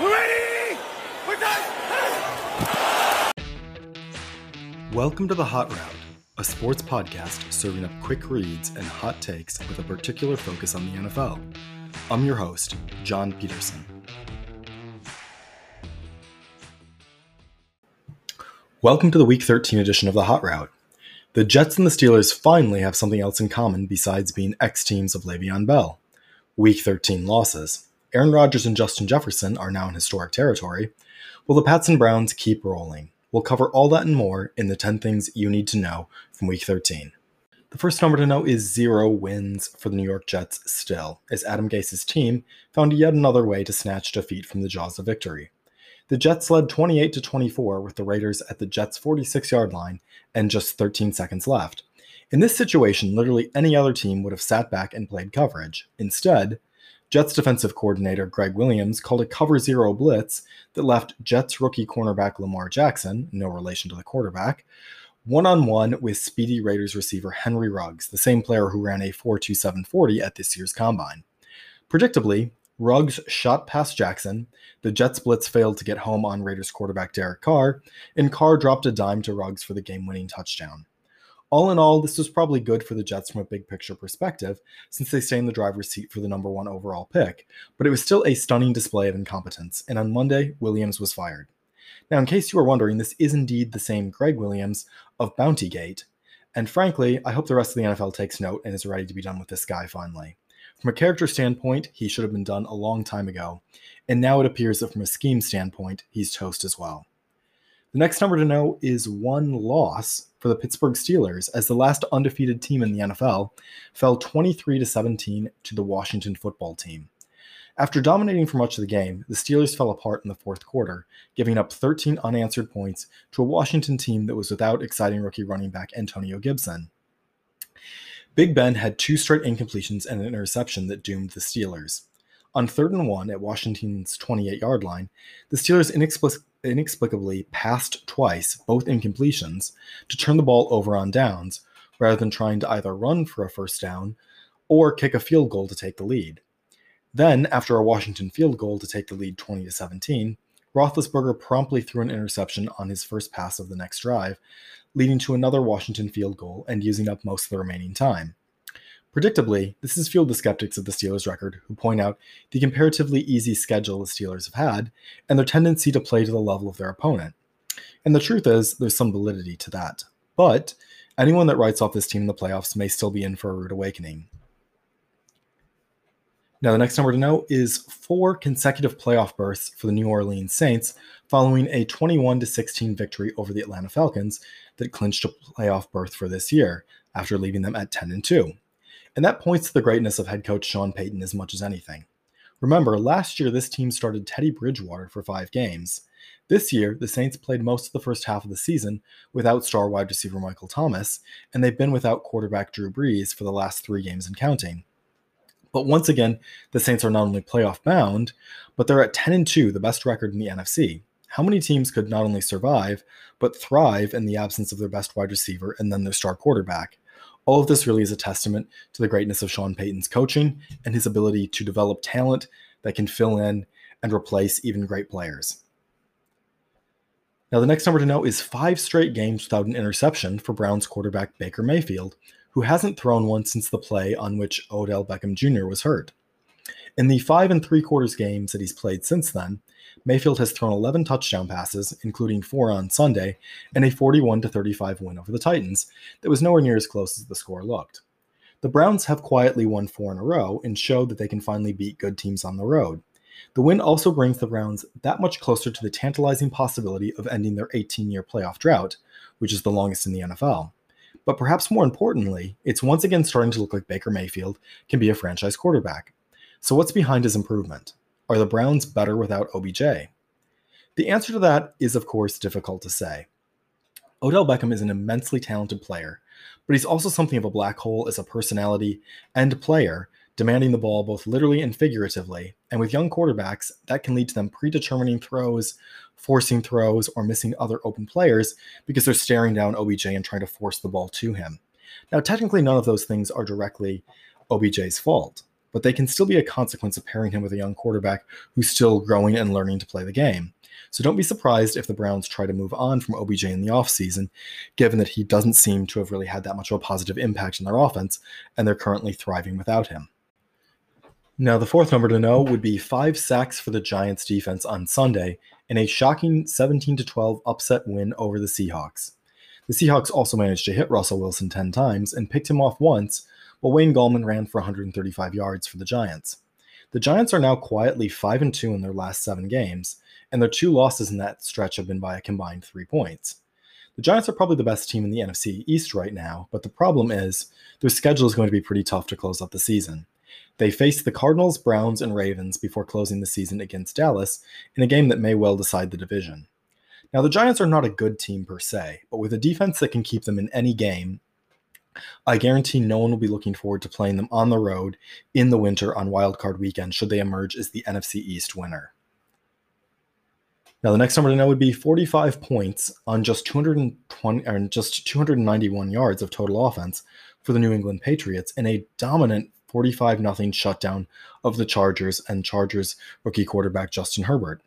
Ready! We're done! Welcome to The Hot Route, a sports podcast serving up quick reads and hot takes with a particular focus on the NFL. I'm your host, John Peterson. Welcome to the Week 13 edition of The Hot Route. The Jets and the Steelers finally have something else in common besides being ex teams of Le'Veon Bell. Week 13 losses. Aaron Rodgers and Justin Jefferson are now in historic territory, while the Pats and Browns keep rolling. We'll cover all that and more in the 10 things you need to know from Week 13. The first number to know is zero wins for the New York Jets still, as Adam Gase's team found yet another way to snatch defeat from the jaws of victory. The Jets led 28 to 24 with the Raiders at the Jets' 46-yard line and just 13 seconds left. In this situation, literally any other team would have sat back and played coverage. Instead, Jets defensive coordinator Gregg Williams called a cover zero blitz that left Jets rookie cornerback Lamar Jackson, no relation to the quarterback, one on one with speedy Raiders receiver Henry Ruggs, the same player who ran a 4.2740 at this year's combine. Predictably, Ruggs shot past Jackson, the Jets blitz failed to get home on Raiders quarterback Derek Carr, and Carr dropped a dime to Ruggs for the game winning touchdown. All in all, this was probably good for the Jets from a big picture perspective, since they stay in the driver's seat for the number one overall pick, but it was still a stunning display of incompetence, and on Monday, Williams was fired. Now, in case you were wondering, this is indeed the same Gregg Williams of Bountygate, and frankly, I hope the rest of the NFL takes note and is ready to be done with this guy finally. From a character standpoint, he should have been done a long time ago, and now it appears that from a scheme standpoint, he's toast as well. The next number to know is one loss for the Pittsburgh Steelers as the last undefeated team in the NFL fell 23 to 17 to the Washington football team. After dominating for much of the game, the Steelers fell apart in the fourth quarter, giving up 13 unanswered points to a Washington team that was without exciting rookie running back Antonio Gibson. Big Ben had two straight incompletions and an interception that doomed the Steelers. On third and one at Washington's 28 yard line, the Steelers inexplicably passed twice, both incompletions, to turn the ball over on downs, rather than trying to either run for a first down or kick a field goal to take the lead. Then, after a Washington field goal to take the lead 20 to 17, Roethlisberger promptly threw an interception on his first pass of the next drive, leading to another Washington field goal and using up most of the remaining time. Predictably, this has fueled the skeptics of the Steelers' record, who point out the comparatively easy schedule the Steelers have had and their tendency to play to the level of their opponent. And the truth is, there's some validity to that. But anyone that writes off this team in the playoffs may still be in for a rude awakening. Now, the next number to know is four consecutive playoff berths for the New Orleans Saints following a 21 16 victory over the Atlanta Falcons that clinched a playoff berth for this year after leaving them at 10 and 2. And that points to the greatness of head coach Sean Payton as much as anything. Remember, last year this team started Teddy Bridgewater for five games. This year, the Saints played most of the first half of the season without star wide receiver Michael Thomas, and they've been without quarterback Drew Brees for the last three games and counting. But once again, the Saints are not only playoff bound, but they're at 10 and 2, the best record in the NFC. How many teams could not only survive, but thrive in the absence of their best wide receiver and then their star quarterback? All of this really is a testament to the greatness of Sean Payton's coaching and his ability to develop talent that can fill in and replace even great players. Now, the next number to know is five straight games without an interception for Browns quarterback Baker Mayfield, who hasn't thrown one since the play on which Odell Beckham Jr. was hurt. In the five and three quarters games that he's played since then, Mayfield has thrown 11 touchdown passes, including four on Sunday, and a 41 35 win over the Titans that was nowhere near as close as the score looked. The Browns have quietly won four in a row and showed that they can finally beat good teams on the road. The win also brings the Browns that much closer to the tantalizing possibility of ending their 18 year playoff drought, which is the longest in the NFL. But perhaps more importantly, it's once again starting to look like Baker Mayfield can be a franchise quarterback. So, what's behind his improvement? Are the Browns better without OBJ? The answer to that is, of course, difficult to say. Odell Beckham is an immensely talented player, but he's also something of a black hole as a personality and player, demanding the ball both literally and figuratively. And with young quarterbacks, that can lead to them predetermining throws, forcing throws, or missing other open players because they're staring down OBJ and trying to force the ball to him. Now, technically, none of those things are directly OBJ's fault. But they can still be a consequence of pairing him with a young quarterback who's still growing and learning to play the game. So don't be surprised if the Browns try to move on from OBJ in the offseason, given that he doesn't seem to have really had that much of a positive impact on their offense, and they're currently thriving without him. Now, the fourth number to know would be five sacks for the Giants defense on Sunday in a shocking 17 12 upset win over the Seahawks. The Seahawks also managed to hit Russell Wilson 10 times and picked him off once, while Wayne Gallman ran for 135 yards for the Giants. The Giants are now quietly 5 and 2 in their last 7 games, and their two losses in that stretch have been by a combined 3 points. The Giants are probably the best team in the NFC East right now, but the problem is their schedule is going to be pretty tough to close out the season. They face the Cardinals, Browns, and Ravens before closing the season against Dallas in a game that may well decide the division. Now, the Giants are not a good team per se, but with a defense that can keep them in any game, I guarantee no one will be looking forward to playing them on the road in the winter on wildcard weekend should they emerge as the NFC East winner. Now, the next number to know would be 45 points on just 220 or just 291 yards of total offense for the New England Patriots in a dominant 45 0 shutdown of the Chargers and Chargers rookie quarterback Justin Herbert.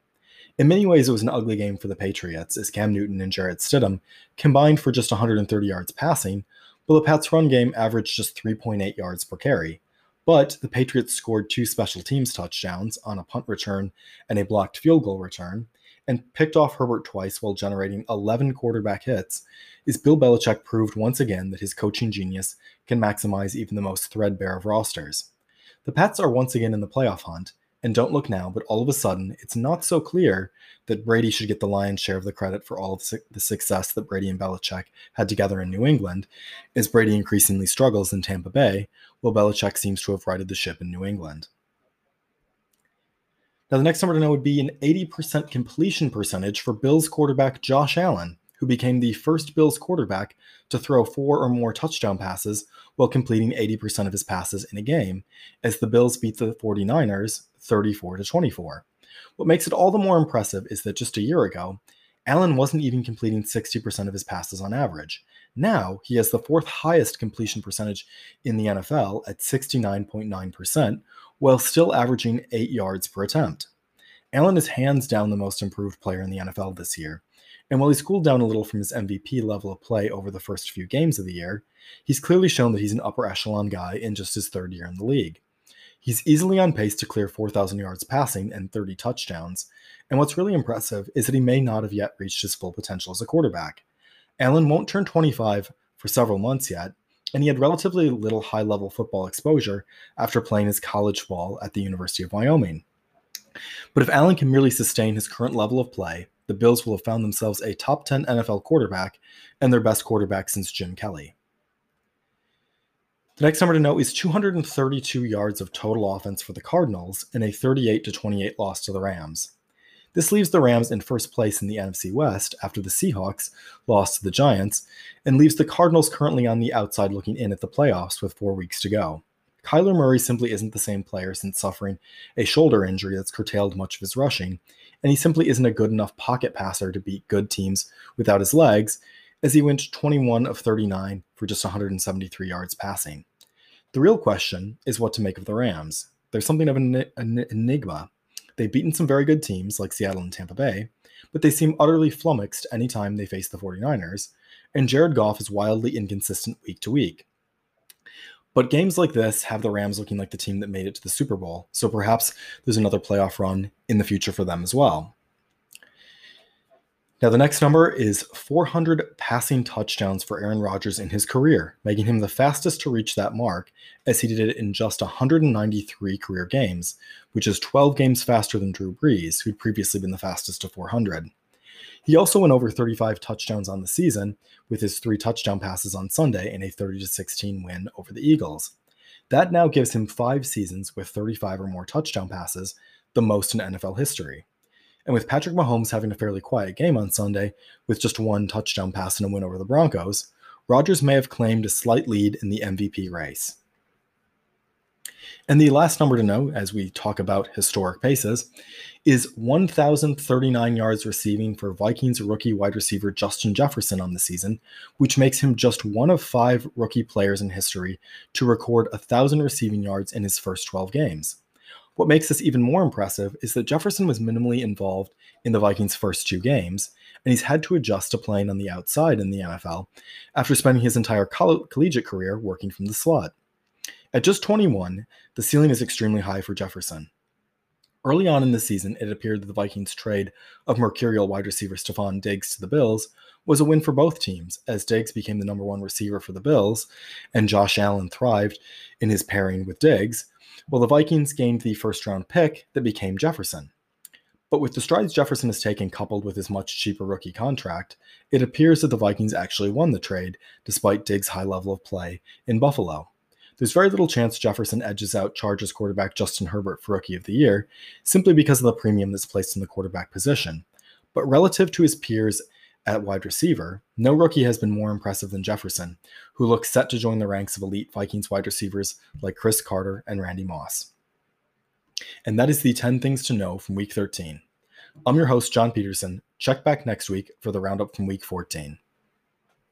In many ways, it was an ugly game for the Patriots as Cam Newton and Jarrett Stidham combined for just 130 yards passing, while the Pats' run game averaged just 3.8 yards per carry. But the Patriots scored two special teams touchdowns on a punt return and a blocked field goal return, and picked off Herbert twice while generating 11 quarterback hits, is Bill Belichick proved once again that his coaching genius can maximize even the most threadbare of rosters. The Pats are once again in the playoff hunt, and don't look now, but all of a sudden, it's not so clear that Brady should get the lion's share of the credit for all of the success that Brady and Belichick had together in New England, as Brady increasingly struggles in Tampa Bay, while Belichick seems to have righted the ship in New England. Now, the next number to know would be an 80% completion percentage for Bills quarterback Josh Allen who became the first Bills quarterback to throw four or more touchdown passes while completing 80% of his passes in a game, as the Bills beat the 49ers 34 to 24. What makes it all the more impressive is that just a year ago, Allen wasn't even completing 60% of his passes on average. Now he has the fourth highest completion percentage in the NFL at 69.9%, while still averaging 8 yards per attempt. Allen is hands down the most improved player in the NFL this year, and while he's cooled down a little from his MVP level of play over the first few games of the year, he's clearly shown that he's an upper echelon guy in just his third year in the league. He's easily on pace to clear 4,000 yards passing and 30 touchdowns, and what's really impressive is that he may not have yet reached his full potential as a quarterback. Allen won't turn 25 for several months yet, and he had relatively little high level football exposure after playing his college ball at the University of Wyoming. But if Allen can merely sustain his current level of play, the Bills will have found themselves a top 10 NFL quarterback and their best quarterback since Jim Kelly. The next number to note is 232 yards of total offense for the Cardinals in a 38 28 loss to the Rams. This leaves the Rams in first place in the NFC West after the Seahawks lost to the Giants, and leaves the Cardinals currently on the outside looking in at the playoffs with four weeks to go. Kyler Murray simply isn't the same player since suffering a shoulder injury that's curtailed much of his rushing, and he simply isn't a good enough pocket passer to beat good teams without his legs, as he went 21 of 39 for just 173 yards passing. The real question is what to make of the Rams. There's something of an, an enigma. They've beaten some very good teams like Seattle and Tampa Bay, but they seem utterly flummoxed anytime they face the 49ers, and Jared Goff is wildly inconsistent week to week. But games like this have the Rams looking like the team that made it to the Super Bowl, so perhaps there's another playoff run in the future for them as well. Now, the next number is 400 passing touchdowns for Aaron Rodgers in his career, making him the fastest to reach that mark, as he did it in just 193 career games, which is 12 games faster than Drew Brees, who'd previously been the fastest to 400. He also went over 35 touchdowns on the season with his three touchdown passes on Sunday in a 30 16 win over the Eagles. That now gives him five seasons with 35 or more touchdown passes, the most in NFL history. And with Patrick Mahomes having a fairly quiet game on Sunday, with just one touchdown pass and a win over the Broncos, Rodgers may have claimed a slight lead in the MVP race. And the last number to know, as we talk about historic paces, is 1,039 yards receiving for Vikings rookie wide receiver Justin Jefferson on the season, which makes him just one of five rookie players in history to record 1,000 receiving yards in his first 12 games. What makes this even more impressive is that Jefferson was minimally involved in the Vikings' first two games, and he's had to adjust to playing on the outside in the NFL after spending his entire coll- collegiate career working from the slot. At just 21, the ceiling is extremely high for Jefferson. Early on in the season, it appeared that the Vikings' trade of mercurial wide receiver Stefon Diggs to the Bills was a win for both teams, as Diggs became the number one receiver for the Bills, and Josh Allen thrived in his pairing with Diggs, while the Vikings gained the first round pick that became Jefferson. But with the strides Jefferson has taken coupled with his much cheaper rookie contract, it appears that the Vikings actually won the trade, despite Diggs' high level of play in Buffalo. There's very little chance Jefferson edges out Chargers quarterback Justin Herbert for Rookie of the Year, simply because of the premium that's placed in the quarterback position. But relative to his peers at wide receiver, no rookie has been more impressive than Jefferson, who looks set to join the ranks of elite Vikings wide receivers like Cris Carter and Randy Moss. And that is the 10 things to know from week 13. I'm your host, John Peterson. Check back next week for the roundup from week 14.